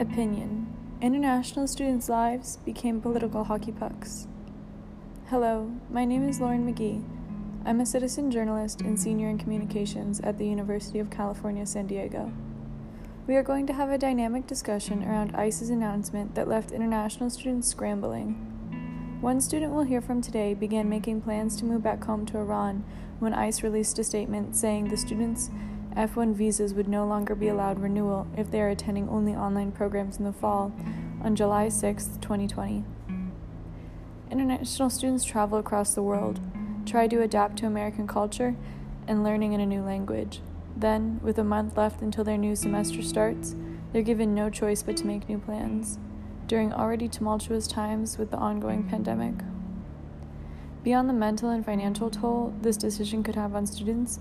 Opinion International students' lives became political hockey pucks. Hello, my name is Lauren McGee. I'm a citizen journalist and senior in communications at the University of California, San Diego. We are going to have a dynamic discussion around ICE's announcement that left international students scrambling. One student we'll hear from today began making plans to move back home to Iran when ICE released a statement saying the students' F1 visas would no longer be allowed renewal if they are attending only online programs in the fall on July 6, 2020. International students travel across the world, try to adapt to American culture, and learning in a new language. Then, with a month left until their new semester starts, they're given no choice but to make new plans, during already tumultuous times with the ongoing pandemic. Beyond the mental and financial toll this decision could have on students,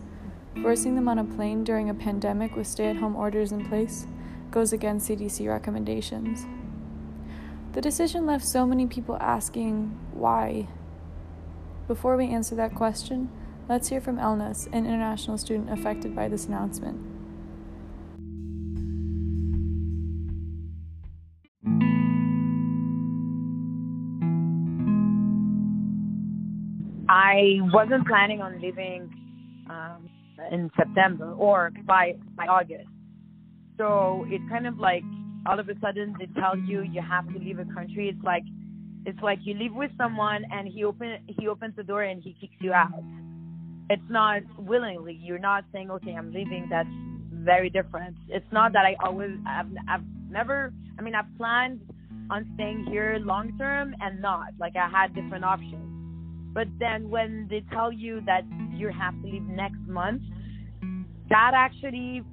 forcing them on a plane during a pandemic with stay at home orders in place goes against CDC recommendations. The decision left so many people asking why. Before we answer that question, let's hear from Elnas, an international student affected by this announcement. I wasn't planning on leaving um, in September or by by August. So it's kind of like all of a sudden they tell you you have to leave a country. It's like it's like you live with someone and he open he opens the door and he kicks you out. It's not willingly. You're not saying okay I'm leaving. That's very different. It's not that I always I've I've never I mean I've planned on staying here long term and not like I had different options. But then when they tell you that you have to leave next month, that actually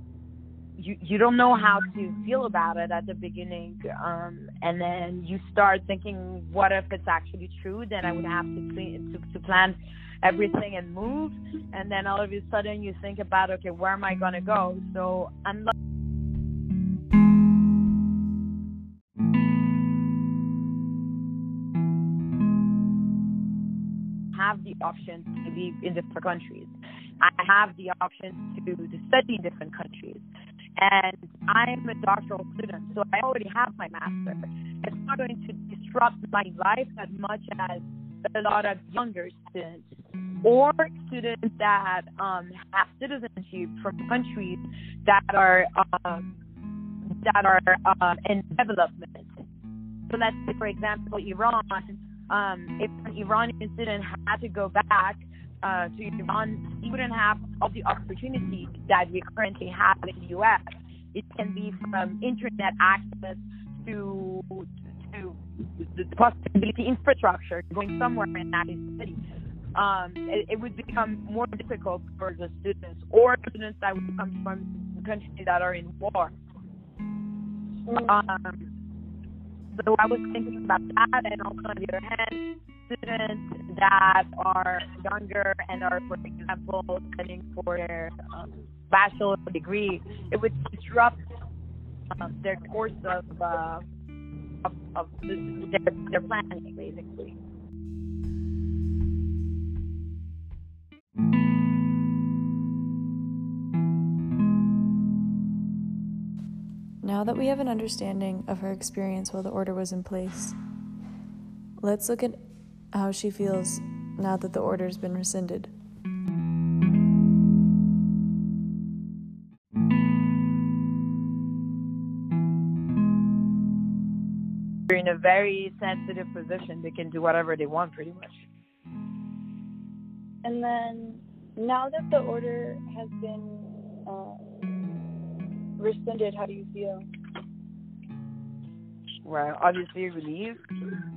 you you don't know how to feel about it at the beginning um and then you start thinking what if it's actually true? Then i would have to to, to plan everything and move and then all of a sudden you think about okay where am i going to go? So i'm the option to live in different countries I have the option to, to study in different countries. And I'm a doctoral student, so I already have my master. It's not going to disrupt my life as much as a lot of younger students or students that um, have citizenship from countries that are um, that are uh, in development. So let's say, for example, Iran. Um, if an Iranian student had to go back uh, to Iran, he wouldn't have all the opportunities that we currently have in the U.S. It can be from internet access to to the possibility infrastructure going somewhere in that city. Um, it, it, would become more difficult for the students or students that would come from countries that are in war. Um, so I was thinking about that, and also on the other hand, students that are younger and are, for example, studying for their um, bachelor degree, it would disrupt um, their course of uh, of, of their, their planning, basically. Now that we have an understanding of her experience while the order was in place, let's look at how she feels now that the order's been rescinded. You're in a very sensitive position. They can do whatever they want, pretty much. And then, now that the order has been rescinded, how do you feel? Well, obviously relieved,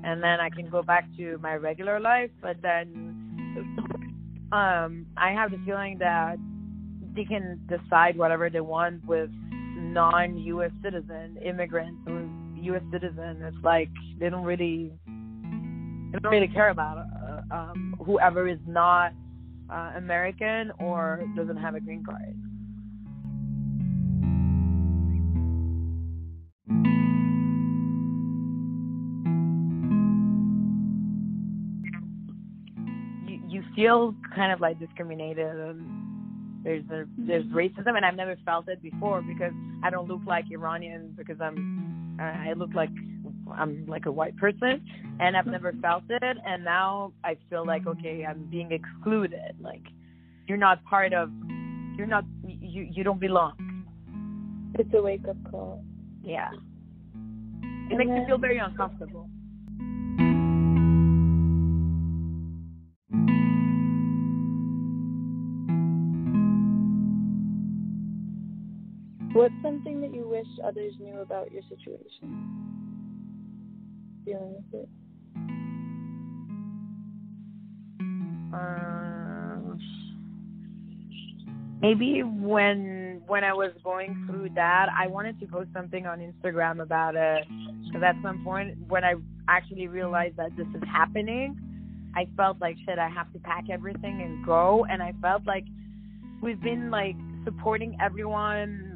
and then I can go back to my regular life. But then, um, I have the feeling that they can decide whatever they want with non-U.S. citizen immigrants or U.S. citizen. It's like they don't really, they don't really care about uh, um, whoever is not uh, American or doesn't have a green card. Feel kind of like discriminated and there's a, there's mm-hmm. racism and I've never felt it before because I don't look like Iranian because I'm I look like I'm like a white person, and I've never mm-hmm. felt it, and now I feel like okay, I'm being excluded. Like you're not part of, you're not, you you don't belong. It's a wake up call. Yeah. It And makes me feel very uncomfortable. What's something that you wish others knew about your situation? Dealing with it. Um, maybe when when I was going through that, I wanted to post something on Instagram about it because at some point when I actually realized that this is happening, I felt like shit. I have to pack everything and go, and I felt like we've been like supporting everyone.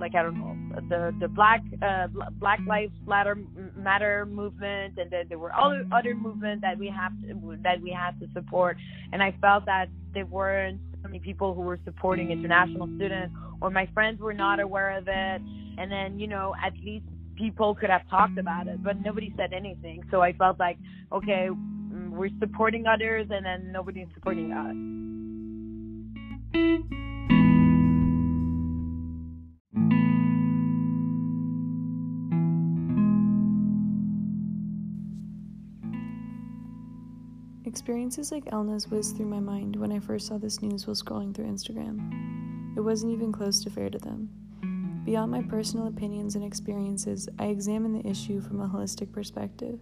Like I don't know the the black uh, Bl- Black Lives Matter Matter movement, and then there were other other movements that we have to, that we had to support and I felt that there weren't so many people who were supporting international students, or my friends were not aware of it. And then, you know, at least people could have talked about it, but nobody said anything. So I felt like, okay, we're supporting others, and then nobody's supporting us. Experiences like Elna's whizzed through my mind when I first saw this news while scrolling through Instagram. It wasn't even close to fair to them. Beyond my personal opinions and experiences, I examined the issue from a holistic perspective.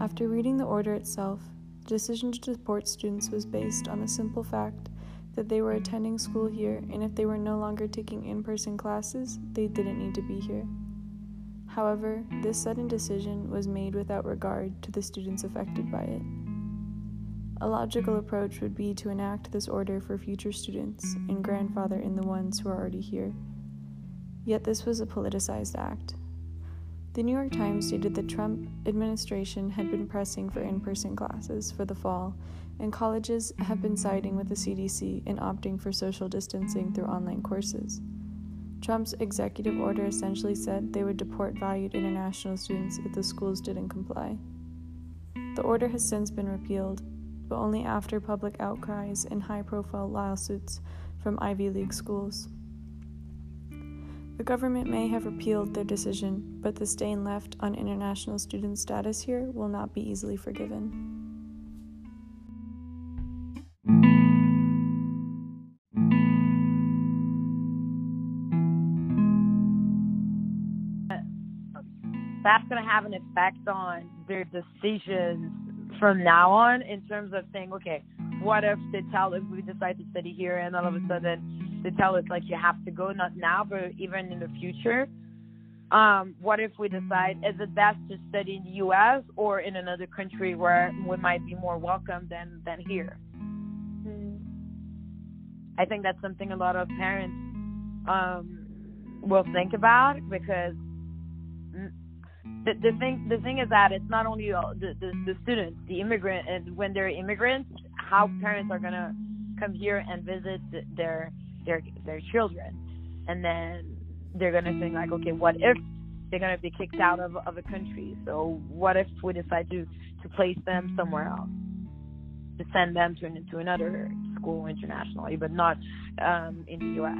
After reading the order itself, the decision to deport students was based on the simple fact that they were attending school here, and if they were no longer taking in person classes, they didn't need to be here. However, this sudden decision was made without regard to the students affected by it. A logical approach would be to enact this order for future students and grandfather in the ones who are already here. Yet this was a politicized act. The New York Times stated the Trump administration had been pressing for in person classes for the fall, and colleges have been siding with the CDC in opting for social distancing through online courses. Trump's executive order essentially said they would deport valued international students if the schools didn't comply. The order has since been repealed, but only after public outcries and high profile lawsuits from Ivy League schools. The government may have repealed their decision, but the stain left on international student status here will not be easily forgiven. That's going to have an effect on their decisions from now on in terms of saying, okay, what if they tell if we decide to study here and all of a sudden they tell us like you have to go not now but even in the future um, what if we decide is it best to study in the US or in another country where we might be more welcome than than here Mm. I think that's something a lot of parents um, will think about because the, the thing the thing is that it's not only uh, the, the the students, the immigrant, and when they're immigrants, how parents are gonna come here and visit th- their their their children, and then they're gonna think like, okay, what if they're gonna be kicked out of of a country? So what if we decide to to place them somewhere else? to send them to, to another school internationally, but not um, in the U.S.